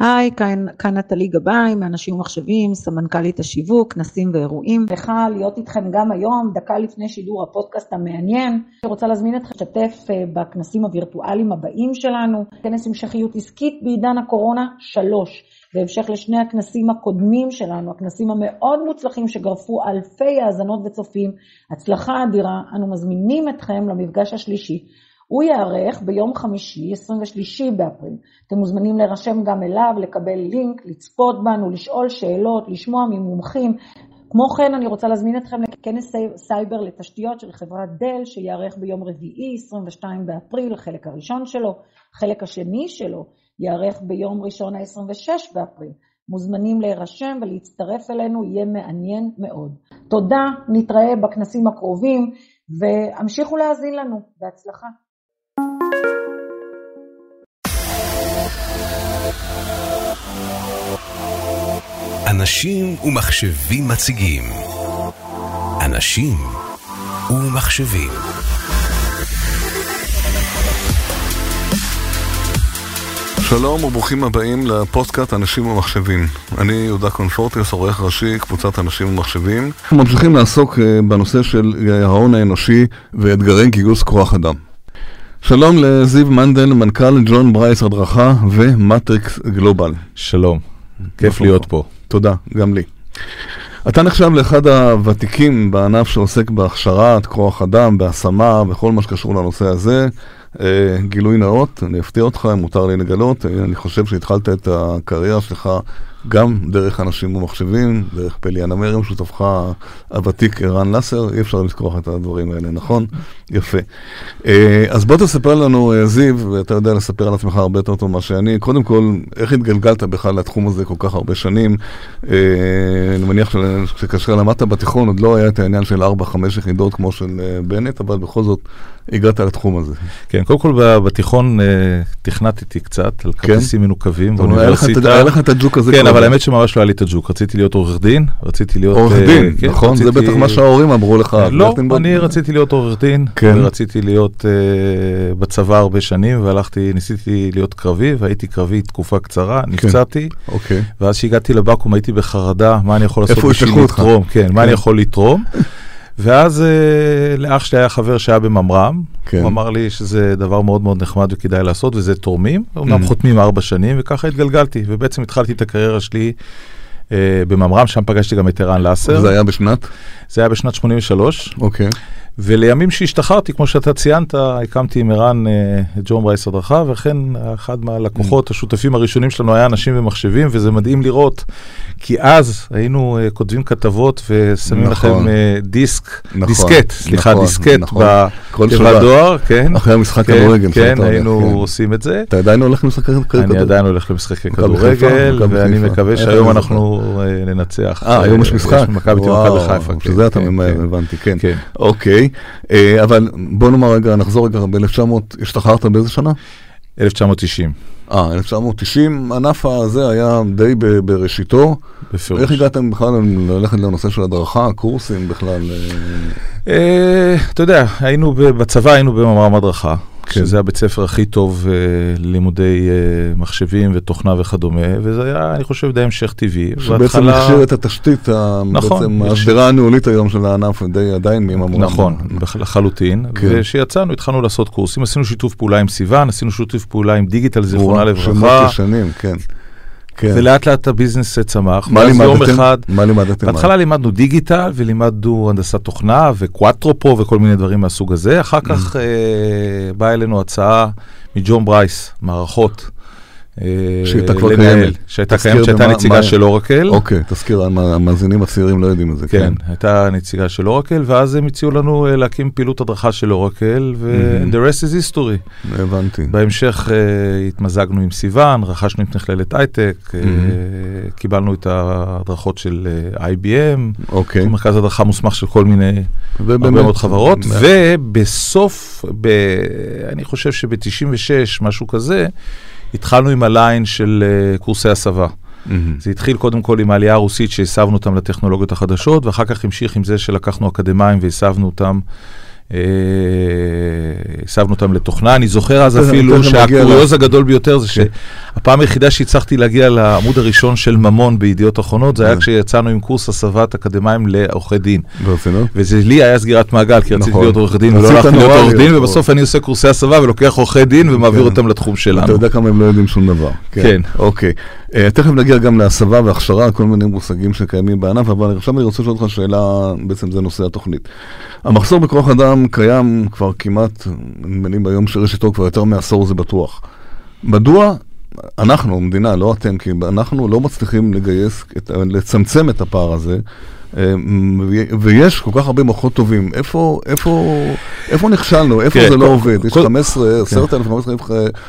היי, כאן, כאן נטלי גבאי מאנשים ומחשבים, סמנכ"לית השיווק, כנסים ואירועים. שמחה להיות איתכם גם היום, דקה לפני שידור הפודקאסט המעניין. אני רוצה להזמין אתכם לשתף אה, בכנסים הווירטואליים הבאים שלנו. כנס המשכיות עסקית בעידן הקורונה, שלוש. בהמשך לשני הכנסים הקודמים שלנו, הכנסים המאוד מוצלחים שגרפו אלפי האזנות וצופים, הצלחה אדירה, אנו מזמינים אתכם למפגש השלישי. הוא ייערך ביום חמישי, 23 באפריל. אתם מוזמנים להירשם גם אליו, לקבל לינק, לצפות בנו, לשאול שאלות, לשמוע ממומחים. כמו כן, אני רוצה להזמין אתכם לכנס סייבר לתשתיות של חברת דל, שייערך ביום רביעי, 22 באפריל, החלק הראשון שלו. החלק השני שלו ייערך ביום ראשון, ה-26 באפריל. מוזמנים להירשם ולהצטרף אלינו, יהיה מעניין מאוד. תודה, נתראה בכנסים הקרובים, והמשיכו להאזין לנו. בהצלחה. אנשים ומחשבים מציגים. אנשים ומחשבים. שלום וברוכים הבאים לפודקאסט אנשים ומחשבים. אני יהודה קונפורטיוס, עורך ראשי, קבוצת אנשים ומחשבים. אנחנו ממשיכים לעסוק אה, בנושא של ההון האנושי ואתגרי גיוס כוח אדם. שלום לזיו מנדל, מנכ"ל ג'ון ברייס הדרכה ומטריקס גלובל. שלום, כיף להיות פה. תודה, גם לי. אתה נחשב לאחד הוותיקים בענף שעוסק בהכשרת כוח אדם, בהשמה, וכל מה שקשור לנושא הזה. אה, גילוי נאות, אני אפתיע אותך, אם מותר לי לגלות, אה, אני חושב שהתחלת את הקריירה שלך גם דרך אנשים ומחשבים, דרך פליאן אמרים, שותפך הוותיק ערן לסר, אי אפשר לשכוח את הדברים האלה, נכון? יפה. אה, אז בוא תספר לנו, זיו, ואתה יודע לספר על עצמך הרבה יותר טוב ממה שאני, קודם כל, איך התגלגלת בכלל לתחום הזה כל כך הרבה שנים? אני מניח שכאשר למדת בתיכון עוד לא היה את העניין של 4-5 יחידות כמו של בנט, אבל בכל זאת הגעת לתחום הזה. כן, קודם כל בתיכון אה, תכנתתי קצת על כן? כרטיסים מנוקבים באוניברסיטה. היה לך את הג'וק הזה. כן, אבל האמת שממש לא היה לי את הג'וק. רציתי להיות עורך דין, רציתי להיות... עורך אה, דין, כן, נכון? זה בטח מה שההורים אמרו לך. לא, אני רציתי להיות עורך דין, כן. ורציתי להיות אה, בצבא הרבה שנים, והלכתי, ניסיתי להיות קרבי, והייתי קרבי תקופה קצרה. נפצעתי, אוקיי. ואז כשהגעתי לבקו"ם הייתי בחרדה, מה אני יכול לעשות בשביל לתרום, כן, מה אני יכול לתרום. ואז uh, לאח שלי היה חבר שהיה בממר"ם, כן. הוא אמר לי שזה דבר מאוד מאוד נחמד וכדאי לעשות, וזה תורמים, אמנם mm. חותמים ארבע שנים, וככה התגלגלתי, ובעצם התחלתי את הקריירה שלי uh, בממר"ם, שם פגשתי גם את ערן לאסר. זה היה בשנת? זה היה בשנת 83. אוקיי. Okay. ולימים שהשתחררתי, כמו שאתה ציינת, הקמתי עם ערן אה, את ג'ון ברייס הדרכה, וכן אחד מהלקוחות, mm. השותפים הראשונים שלנו היה אנשים ומחשבים, וזה מדהים לראות, כי אז היינו uh, כותבים כתבות ושמים נכון. לכם uh, דיסק, נכון, דיסקט, סליחה, נכון, דיסקט נכון. בתיבת דואר, כן. אחרי המשחק כן, כדורגל. כן, היינו כן. עושים את זה. אתה עדיין הולך למשחקי כדורגל? אני עדיין הולך למשחקי כדורגל, ואני מקווה שהיום אנחנו ננצח. אה, היום יש משחק? מכבי חיפה. שזה כן, אתה הבנתי, כן. אוקיי. אה, אבל בוא נאמר רגע, נחזור רגע, ב-1900, השתחררת באיזה שנה? 1990. אה, 1990, הענף הזה היה די בראשיתו. בפירוש. איך הגעתם בכלל ללכת לנושא של הדרכה, קורסים בכלל? אה, אה, אתה יודע, היינו בצבא, היינו במאמר הדרכה. כן. שזה הבית ספר הכי טוב uh, ללימודי uh, מחשבים ותוכנה וכדומה, וזה היה, אני חושב, די המשך טבעי. שבעצם הכשיר את התשתית, נכון, בעצם. השדרה הניהולית היום של הענף, די עדיין מיממון. נכון, לחלוטין. כן. וכשיצאנו, התחלנו לעשות קורסים, עשינו שיתוף פעולה עם סיוון, עשינו שיתוף פעולה עם דיגיטל, זיכרונה לברכה. שמות ישנים, כן. כן. ולאט לאט הביזנס צמח. מה לימדתם? אחד, מה לימדתם? בהתחלה לימדנו דיגיטל ולימדנו הנדסת תוכנה וקוואטרופו וכל מיני דברים מהסוג הזה. אחר כך אה, באה אלינו הצעה מג'ון ברייס, מערכות. אה, שהייתה כבר קיימת. שהייתה קיימת, שהייתה נציגה של אורקל. אוקיי, תזכיר, המאזינים הצעירים לא יודעים את זה. כן, כן, הייתה נציגה של אורקל, ואז הם הציעו לנו אה, להקים פעילות הדרכה של אורקל, ו-the rest is history. הבנתי. בהמשך אה, התמזגנו עם סיוון, רכשנו את מכללת הייטק, קיבלנו את ההדרכות של IBM, אוקיי. מרכז הדרכה מוסמך של כל מיני, הרבה מאוד חברות, ובסוף, אני חושב שב-96, משהו כזה, התחלנו עם הליין של uh, קורסי הסבה. Mm-hmm. זה התחיל קודם כל עם העלייה הרוסית שהסבנו אותם לטכנולוגיות החדשות, ואחר כך המשיך עם זה שלקחנו אקדמאים והסבנו אותם הסבנו אותם לתוכנה. אני זוכר אז אפילו שהקוריוז הגדול ביותר זה כן. שהפעם היחידה שהצלחתי להגיע לעמוד הראשון של ממון בידיעות אחרונות, זה היה כן. כשיצאנו עם קורס הסבת אקדמאים לעורכי דין. ברצינות? וזה לי היה סגירת מעגל, כי רציתי נכון. להיות עורך דין, ולא הלכתי להיות עורך דין, ובסוף אני עושה קורסי הסבה ולוקח עורכי דין ומעביר כן. אותם לתחום שלנו. אתה יודע כמה הם לא יודעים שום דבר. כן. אוקיי. אה, תכף נגיע גם להסבה והכשרה, כל מיני מושגים שקיימים בענף, אבל עכשיו אני רוצה לשאול אותך שאלה, בעצם זה נושא התוכנית. המחסור בכוח אדם קיים כבר כמעט, נדמה ביום שרשתו כבר יותר מעשור זה בטוח. מדוע אנחנו, מדינה, לא אתם, כי אנחנו לא מצליחים לגייס, לצמצם את הפער הזה, אה, ויש כל כך הרבה מוחות טובים. איפה, איפה, איפה נכשלנו? איפה כן, זה לא עובד? יש 15, 10,000, 15,000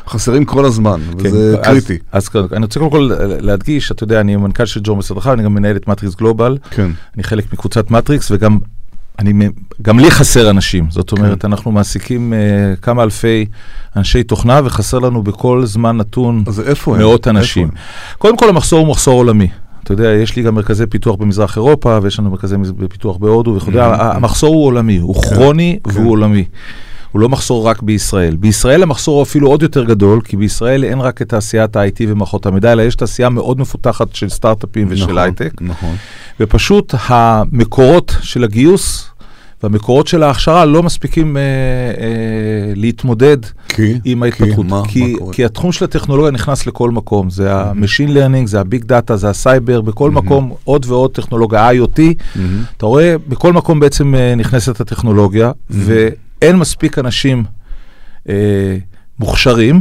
חסרים כל הזמן, כן, וזה קריטי. אז אני רוצה קודם כל להדגיש, אתה יודע, אני מנכ"ל של ג'ו משרדך, אני גם מנהל את מטריקס גלובל. כן. אני חלק מקבוצת מטריקס, וגם אני, גם לי חסר אנשים, זאת אומרת, כן. אנחנו מעסיקים uh, כמה אלפי אנשי תוכנה, וחסר לנו בכל זמן נתון מאות אנשים. איפה קודם כל, המחסור הוא מחסור עולמי. אתה יודע, יש לי גם מרכזי פיתוח במזרח אירופה, ויש לנו מרכזי פיתוח בהודו וכו'. Mm-hmm. המחסור הוא עולמי, הוא כן. כרוני כן. והוא עולמי. הוא לא מחסור רק בישראל. בישראל המחסור הוא אפילו עוד יותר גדול, כי בישראל אין רק את תעשיית ה-IT ומערכות המידע, אלא יש תעשייה מאוד מפותחת של סטארט-אפים ושל נכון, הייטק. נכון. ופשוט המקורות של הגיוס והמקורות של ההכשרה לא מספיקים אה, אה, להתמודד כי, עם ההתפתחות. כי, מה, כי, מה כי התחום של הטכנולוגיה נכנס לכל מקום. זה ה-Machine Learning, זה ה-Big Data, זה הסייבר, בכל. מקום עוד ועוד טכנולוגיה, IoT. אתה רואה, בכל מקום בעצם אה, נכנסת הטכנולוגיה, mm-hmm. ואין מספיק אנשים אה, מוכשרים.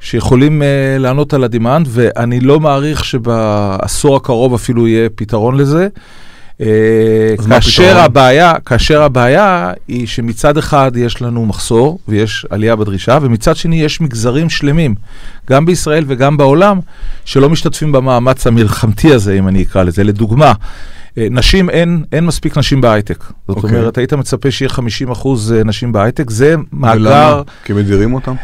שיכולים uh, לענות על הדימנד, ואני לא מעריך שבעשור הקרוב אפילו יהיה פתרון לזה. אה, כאשר הבעיה, כאשר הבעיה היא שמצד אחד יש לנו מחסור ויש עלייה בדרישה, ומצד שני יש מגזרים שלמים, גם בישראל וגם בעולם, שלא משתתפים במאמץ המלחמתי הזה, אם אני אקרא לזה. לדוגמה, אה, נשים, אין, אין מספיק נשים בהייטק. זאת okay. אוקיי. אומרת, היית מצפה שיהיה 50 אחוז אה, נשים בהייטק, זה מאגר... ולמה? כי מדירים אותם?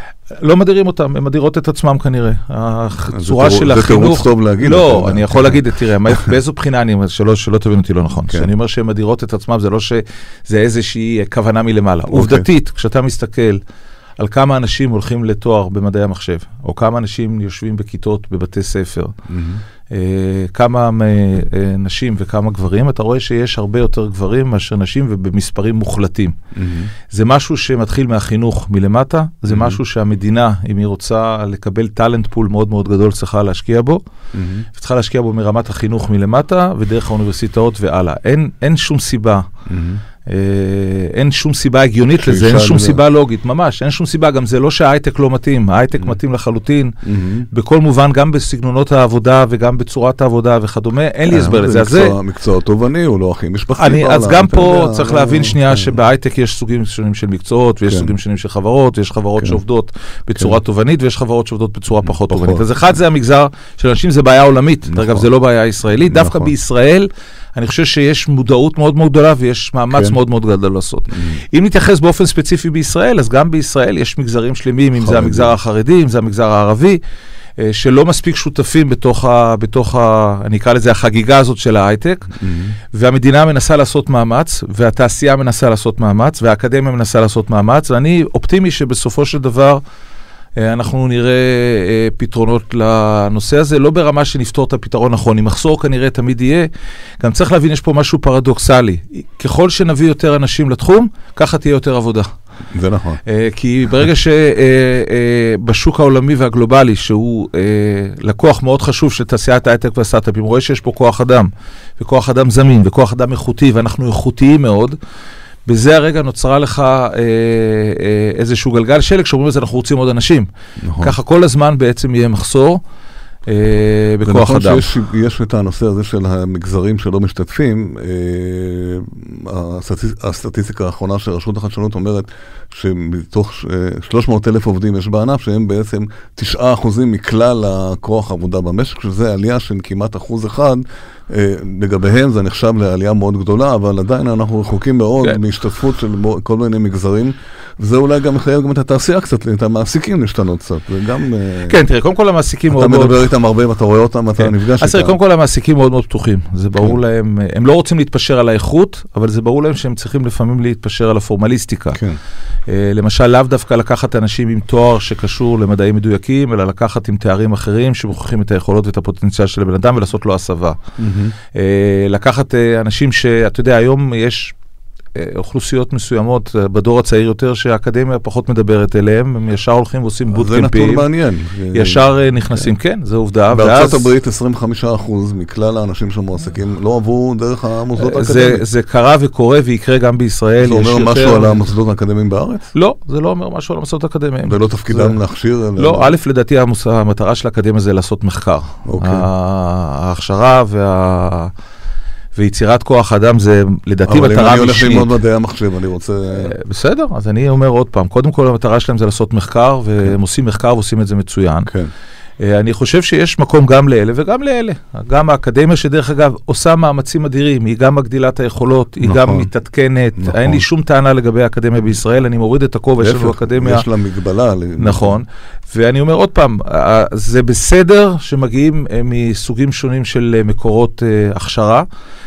לא מדירים אותם, הן מדירות את עצמם כנראה. הצורה של החינוך... זה תירוץ טוב להגיד. לא, אני יכול להגיד, תראה, באיזו בחינה אני אומר, שלא תבין אותי לא נכון. כן. כשאני אומר שהן מדירות את עצמם, זה לא שזה איזושהי כוונה מלמעלה. אוקיי. עובדתית, כשאתה מסתכל על כמה אנשים הולכים לתואר במדעי המחשב, או כמה אנשים יושבים בכיתות בבתי ספר, אה, כמה אה, נשים וכמה גברים, אתה רואה שיש הרבה יותר גברים מאשר נשים ובמספרים מוחלטים. Mm-hmm. זה משהו שמתחיל מהחינוך מלמטה, זה mm-hmm. משהו שהמדינה, אם היא רוצה לקבל טאלנט פול מאוד מאוד גדול, צריכה להשקיע בו, mm-hmm. וצריכה להשקיע בו מרמת החינוך מלמטה ודרך האוניברסיטאות והלאה. אין, אין שום סיבה. Mm-hmm. אה, אין שום סיבה הגיונית לזה, אין שום סיבה לוגית, ממש, אין שום סיבה, גם זה לא שההייטק לא מתאים, ההייטק mm-hmm. מתאים לחלוטין, mm-hmm. בכל מובן, גם בסגנונות העבודה וגם בצורת העבודה וכדומה, אין לי אה, הסבר לזה. זה מקצוע תובעני, הוא לא הכי משפחתי. אז גם פה צריך להבין שנייה כן. שבהייטק יש סוגים שונים של מקצועות, ויש כן. סוגים שונים של חברות, ויש חברות כן. שעובדות בצורה תובענית, ויש חברות שעובדות בצורה פחות תובענית. אז אחד זה המגזר של אנשים, זה בעיה עולמית, אגב, נכון. זה לא בעיה ישראלית, דווקא נכון. בישראל, אני חושב שיש מודעות מאוד מאוד גדולה ויש מאמץ כן. מאוד מאוד גדול לעשות. Mm. אם נתייחס באופן ספציפי בישראל, אז גם בישראל יש מגזרים שלמים, אם זה המגזר החרדי, אם זה המגזר הערבי. אה, שלא מספיק שותפים בתוך, ה, בתוך ה, אני אקרא לזה החגיגה הזאת של ההייטק, mm-hmm. והמדינה מנסה לעשות מאמץ, והתעשייה מנסה לעשות מאמץ, והאקדמיה מנסה לעשות מאמץ, ואני אופטימי שבסופו של דבר אנחנו נראה אה, פתרונות לנושא הזה, לא ברמה שנפתור את הפתרון נכון, אם מחסור כנראה תמיד יהיה. גם צריך להבין, יש פה משהו פרדוקסלי. ככל שנביא יותר אנשים לתחום, ככה תהיה יותר עבודה. זה נכון. אה, כי ברגע שבשוק העולמי והגלובלי, שהוא לקוח מאוד חשוב של תעשיית ההייטק והסטארט-אפים, רואה שיש פה כוח אדם, וכוח אדם זמין, וכוח אדם איכותי, ואנחנו איכותיים מאוד, בזה הרגע נוצרה לך אה, אה, איזשהו גלגל שלג, שאומרים לזה, אנחנו רוצים עוד אנשים. נכון. ככה כל הזמן בעצם יהיה מחסור. אה, בכוח אדם. זה נכון שיש את הנושא הזה של המגזרים שלא משתתפים. אה, הסטטיסטיקה האחרונה של רשות החדשנות אומרת שמתוך 300 אה, אלף עובדים יש בענף שהם בעצם 9% מכלל הכוח העבודה במשק, שזה עלייה של כמעט אחוז אחד. לגביהם זה נחשב לעלייה מאוד גדולה, אבל עדיין אנחנו רחוקים מאוד כן. מהשתתפות של כל מיני מגזרים. וזה אולי גם מחייב גם את התעשייה קצת, את המעסיקים להשתנות קצת, זה גם... אה, כן, תראה, קודם כל המעסיקים מאוד מאוד... אתה מדבר איתם הרבה, ואתה רואה אותם, אתה כן. נפגש איתם. אז תראה, קודם כל המעסיקים מאוד מאוד פתוחים, זה ברור כן. להם, הם לא רוצים להתפשר על האיכות, אבל זה ברור להם שהם צריכים לפעמים להתפשר על הפורמליסטיקה. כן. למשל, לאו דווקא לקחת אנשים עם תואר שקשור למדעים מדויקים, אלא לקחת עם תארים אחרים שמוכיחים את היכולות ואת הפוטנציאל של הבן אדם ולעשות לו הסבה. לקחת אנשים שאתה יודע, היום יש אה, אוכלוסיות מסוימות אה, בדור הצעיר יותר שהאקדמיה פחות מדברת אליהם, הם ישר הולכים ועושים בוטקמפים. זה נתון מעניין. ישר אה, נכנסים, כן, זה עובדה. בארצות הברית 25% מכלל האנשים שמועסקים לא עברו דרך המוסדות האקדמיים. זה קרה וקורה ויקרה גם בישראל. זה אומר משהו על המוסדות האקדמיים בארץ? לא, זה לא אומר משהו על המוסדות האקדמיים. ולא תפקידם להכשיר? לא, א', לדעתי המטרה של האקדמיה זה לעשות מחקר. אוקיי. ההכשרה וה... ויצירת כוח אדם זה לדעתי מטרה משנית. אבל אם אני הולך ללמוד מדעי המחשב, אני רוצה... אה, בסדר, אז אני אומר עוד פעם, קודם כל המטרה שלהם זה לעשות מחקר, והם כן. עושים מחקר ועושים את זה מצוין. כן. אה, אני חושב שיש מקום גם לאלה וגם לאלה. גם האקדמיה, שדרך אגב עושה מאמצים אדירים, היא גם מגדילה את היכולות, היא גם נכון, מתעדכנת. נכון. אין לי שום טענה לגבי האקדמיה בישראל, אני מוריד את הכובע, יש לנו אקדמיה... יש לה מגבלה. נכון. ואני אומר עוד פעם, זה בסדר שמגיעים אה, מסוגים שונים של מקורות הכשרה.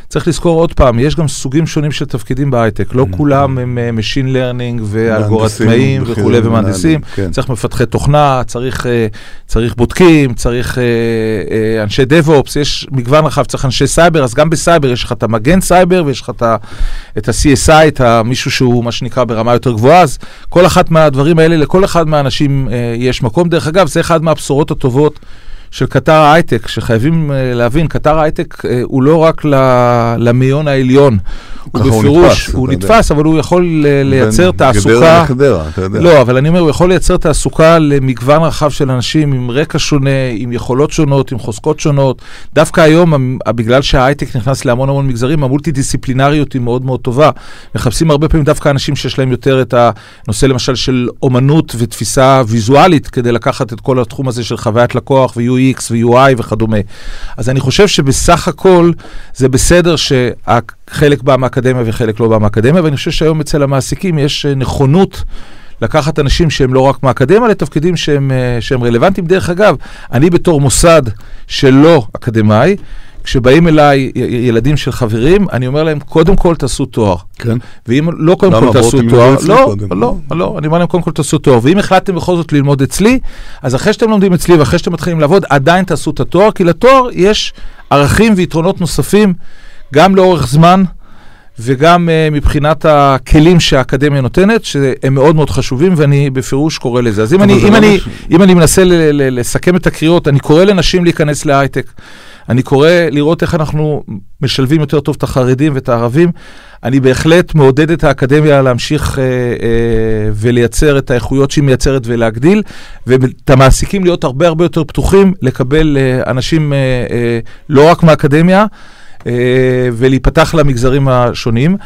צריך לזכור עוד פעם, יש גם סוגים שונים של תפקידים בהייטק, לא mm-hmm. כולם הם Machine Learning ואלגוריתמאים וכולי ומהנדסים, כן. צריך מפתחי תוכנה, צריך, צריך בודקים, צריך uh, uh, אנשי DevOps, יש מגוון רחב, צריך אנשי סייבר, אז גם בסייבר יש לך את המגן סייבר ויש לך את ה-CSI, את מישהו שהוא מה שנקרא ברמה יותר גבוהה, אז כל אחת מהדברים האלה, לכל אחד מהאנשים uh, יש מקום. דרך אגב, זה אחד מהבשורות הטובות. של קטר ההייטק, שחייבים uh, להבין, קטר ההייטק uh, הוא לא רק למאיון העליון, הוא בפירוש, הוא נתפס, אבל הוא יכול לייצר תעסוקה... גדרה לחדרה, אתה יודע. לא, אבל אני אומר, הוא יכול לייצר תעסוקה למגוון רחב של אנשים עם רקע שונה, עם יכולות שונות, עם חוזקות שונות. דווקא היום, בגלל שההייטק נכנס להמון המון מגזרים, המולטי-דיסציפלינריות היא מאוד מאוד טובה. מחפשים הרבה פעמים דווקא אנשים שיש להם יותר את הנושא למשל של אומנות ותפיסה ויזואלית, כדי לקחת את כל התחום הזה של חוויית לקוח ו-UX ו-UI וכדומה. אז אני חושב שבסך הכל זה בסדר שחלק בא מהאקדמיה וחלק לא בא מהאקדמיה, ואני חושב שהיום אצל המעסיקים יש אה, נכונות. לקחת אנשים שהם לא רק מהאקדמיה לתפקידים שהם, אה, שהם רלוונטיים. דרך אגב, אני בתור מוסד שלא אקדמאי, כשבאים אליי ילדים של חברים, אני אומר להם, קודם כל תעשו תואר. כן. ואם לא קודם כל תעשו תואר, לא, לא, לא, אני אומר להם, קודם כל תעשו תואר. ואם החלטתם בכל זאת ללמוד אצלי, אז אחרי שאתם לומדים אצלי ואחרי שאתם מתחילים לעבוד, עדיין תעשו את התואר, כי לתואר יש ערכים ויתרונות נוספים, גם לאורך זמן. וגם uh, מבחינת הכלים שהאקדמיה נותנת, שהם מאוד מאוד חשובים, ואני בפירוש קורא לזה. אז אם אני, אם, לא אני, אם אני מנסה ל- ל- לסכם את הקריאות, אני קורא לנשים להיכנס להייטק. אני קורא לראות איך אנחנו משלבים יותר טוב את החרדים ואת הערבים. אני בהחלט מעודד את האקדמיה להמשיך אה, אה, ולייצר את האיכויות שהיא מייצרת ולהגדיל, ואת המעסיקים להיות הרבה הרבה יותר פתוחים לקבל אה, אנשים אה, אה, לא רק מהאקדמיה, אה, ולהיפתח למגזרים השונים.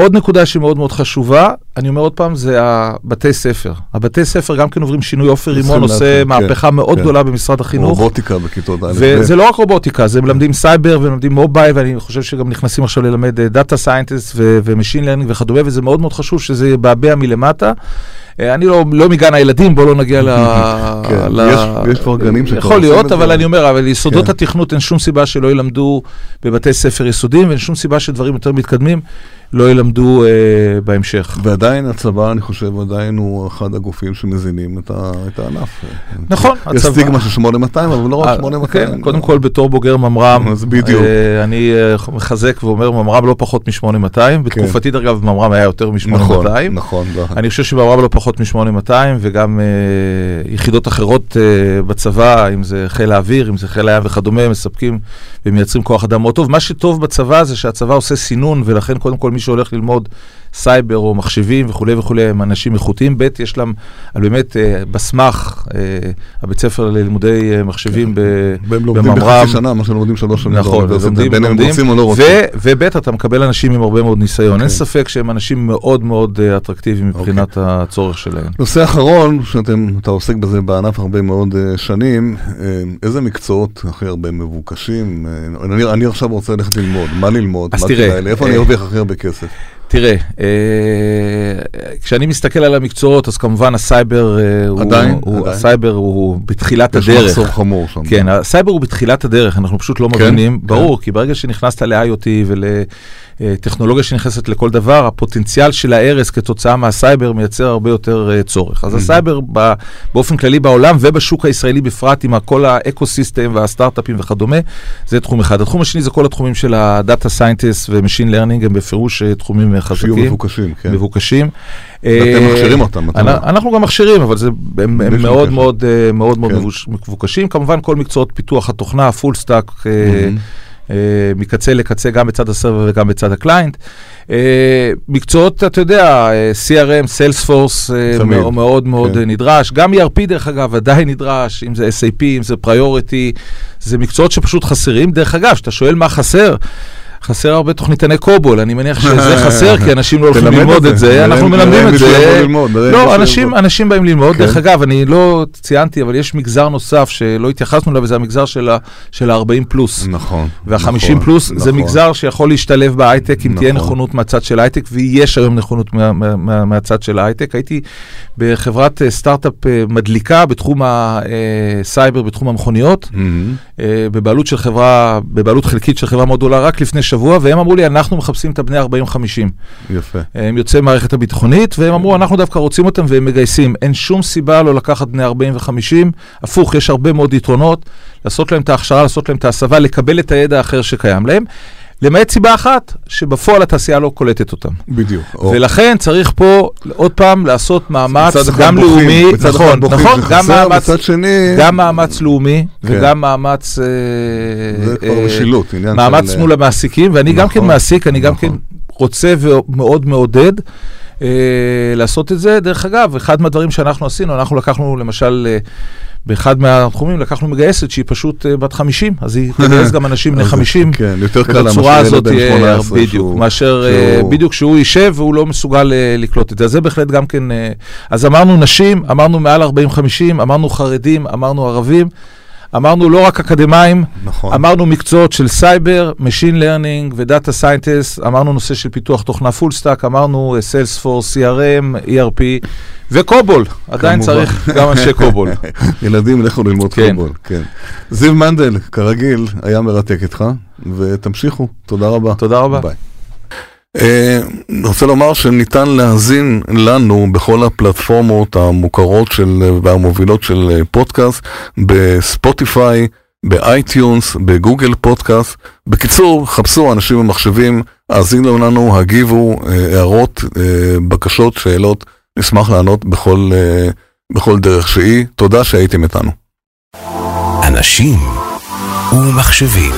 עוד נקודה שמאוד מאוד חשובה, אני אומר עוד פעם, זה הבתי ספר. הבתי ספר גם כן עוברים שינוי, עופר רימון עושה כן, מהפכה מאוד כן. גדולה במשרד החינוך. רובוטיקה בכיתות א'. וזה לא רק רובוטיקה, זה מלמדים סייבר ומלמדים מובייל, ואני חושב שגם נכנסים עכשיו ללמד data science ו machine learning וכדומה, וזה מאוד מאוד חשוב שזה יבעבע מלמטה. אה, אני לא, לא מגן הילדים, בואו לא נגיע ל... כן, ל... יש, יש כבר גנים שכבר יכול להיות, אבל אני אומר, אבל יסודות כן. התכנות, אין שום סיבה שלא ילמדו בבתי ספר יסודיים, ואין שום סיבה שדברים יותר מתקדמים לא ילמדו אה, בהמשך. ועדיין הצבא, אני חושב, עדיין הוא אחד הגופים שמזינים את, ה, את הענף. נכון, יש הצבא. יש סטיגמה של 8200, אבל לא רק 8200. אה, כן, קודם כל, בתור בוגר ממר"ם, אז בדיוק. אה, אני אה, מחזק ואומר, ממר"ם לא פחות מ-8200. כן. בתקופתי, דרך אגב, ממר"ם היה יותר מ-8200. נכון, נכון. אני חושב שממר"ם לא פחות מ-8200, וגם אה, יחידות אחרות אה, בצבא, אם זה חיל האוויר, אם זה חיל הים וכדומה, מספקים ומייצרים כוח אדם מאוד טוב. מה שטוב בצבא זה שהצבא עושה סינון, ולכן קודם כל מי שהולך ללמוד סייבר או מחשבים וכולי וכולי, הם אנשים איכותיים. ב', יש להם, על באמת, אה, בסמך, אה, הבית ספר ללימודי אה, מחשבים בממר"ם. והם לומדים בחצי שנה, מה שלומדים שלוש שנים. נכון, לומדים, בין הם רוצים או לא רוצים. וב', אתה מקבל אנשים עם הרבה מאוד ניסיון. אין ספק שהם אנשים מאוד מאוד אטרקטיביים מבחינת הצורך שלהם. נושא אחרון, שאתה עוסק בזה בענף הרבה מאוד שנים, איזה מקצועות הכי הרבה מבוקשים? אני עכשיו רוצה ללכת ללמוד, מה ללמוד? אז תראה. איפה אני ארוויח הכי הרבה כסף? תראה, אה, כשאני מסתכל על המקצועות, אז כמובן הסייבר, אה, עדיין, הוא, עדיין. הסייבר הוא בתחילת יש הדרך. יש מחסור חמור שם. כן, הסייבר הוא בתחילת הדרך, אנחנו פשוט לא כן, מבינים, כן. ברור, כי ברגע שנכנסת ל-IoT ול... אה, טכנולוגיה שנכנסת לכל דבר, הפוטנציאל של ההרס כתוצאה מהסייבר מייצר הרבה יותר אה, צורך. אז mm-hmm. הסייבר ב, באופן כללי בעולם ובשוק הישראלי בפרט, עם כל ה ecosystem והסטארט-אפים וכדומה, זה תחום אחד. התחום השני זה כל התחומים של ה data scientist ו machine learning, הם בפירוש אה, תחומים חזקים. שיהיו מבוקשים, כן. מבוקשים. ואתם מכשירים אותם. אנחנו גם מכשירים, אבל זה, הם, הם מאוד מאוד מאוד מאוד כן. מבוקשים. כמובן כל מקצועות פיתוח התוכנה, full stack. Mm-hmm. אה, מקצה לקצה, גם בצד הסרבר וגם בצד הקליינט. אה, מקצועות, אתה יודע, אה, CRM, Salesforce, מאוד מאוד, מאוד כן. נדרש. גם ERP, דרך אגב, עדיין נדרש, אם זה SAP, אם זה Priority, זה מקצועות שפשוט חסרים. דרך אגב, כשאתה שואל מה חסר, חסר הרבה תוכניתני קובול, אני מניח שזה חסר, כי אנשים לא הולכים ללמוד את זה, אנחנו מלמדים את זה. לא, אנשים באים ללמוד. דרך כן. אגב, אני לא ציינתי, אבל יש מגזר נוסף שלא התייחסנו אליו, וזה המגזר של ה-40 פלוס. נכון. וה-50 נכון, פלוס, זה נכון. מגזר שיכול להשתלב בהייטק, אם תהיה נכון. נכונות מהצד של הייטק, ויש היום נכונות מהצד של ההייטק. הייתי בחברת אה, סטארט-אפ אה, מדליקה בתחום הסייבר, בתחום המכוניות, בבעלות חלקית של חברה מאוד גדולה, רק לפני שבוע, והם אמרו לי, אנחנו מחפשים את הבני 40-50. יפה. הם יוצאי מערכת הביטחונית, והם אמרו, אנחנו דווקא רוצים אותם והם מגייסים. אין שום סיבה לא לקחת בני 40 ו-50, הפוך, יש הרבה מאוד יתרונות, לעשות להם את ההכשרה, לעשות להם את ההסבה, לקבל את הידע האחר שקיים להם. למעט סיבה אחת, שבפועל התעשייה לא קולטת אותם. בדיוק. ולכן או. צריך פה עוד פעם לעשות מאמץ, גם בוחים, לאומי, נכון, נכון, גם מאמץ, מצד שני... גם מאמץ לאומי, כן. וגם מאמץ... אה, זה כבר משילות, עניין מאמץ של... מאמץ מול המעסיקים, ואני נכון, גם כן נכון, מעסיק, אני נכון. גם כן רוצה ומאוד מעודד. אה, לעשות את זה. דרך אגב, אחד מהדברים שאנחנו עשינו, אנחנו לקחנו למשל אה, באחד מהתחומים לקחנו מגייסת שהיא פשוט אה, בת 50, אז היא תגייס גם אנשים בני 50. כן, יותר קל מאשר ילד בן 18. בדיוק, מאשר אה, בדיוק שהוא יישב והוא לא מסוגל לקלוט את זה. אז זה בהחלט גם כן, אז אמרנו נשים, אמרנו מעל 40-50, אמרנו חרדים, אמרנו ערבים. אמרנו לא רק אקדמאים, נכון. אמרנו מקצועות של סייבר, Machine Learning ו data scientist, אמרנו נושא של פיתוח תוכנה full stack, אמרנו Salesforce, CRM, ERP וקובול, עדיין צריך גם אנשי קובול. ילדים, לכו ללמוד כן. קובול, כן. זיו מנדל, כרגיל, היה מרתק איתך, ותמשיכו, תודה רבה. תודה רבה. ביי. אה, אני רוצה לומר שניתן להאזין לנו בכל הפלטפורמות המוכרות של, והמובילות של אה, פודקאסט, בספוטיפיי, ב iTunes, בגוגל פודקאסט. בקיצור, חפשו אנשים ומחשבים, האזינו לנו, הגיבו, אה, הערות, בקשות, שאלות, נשמח לענות בכל, בכל דרך שהיא. תודה שהייתם איתנו. אנשים ומחשבים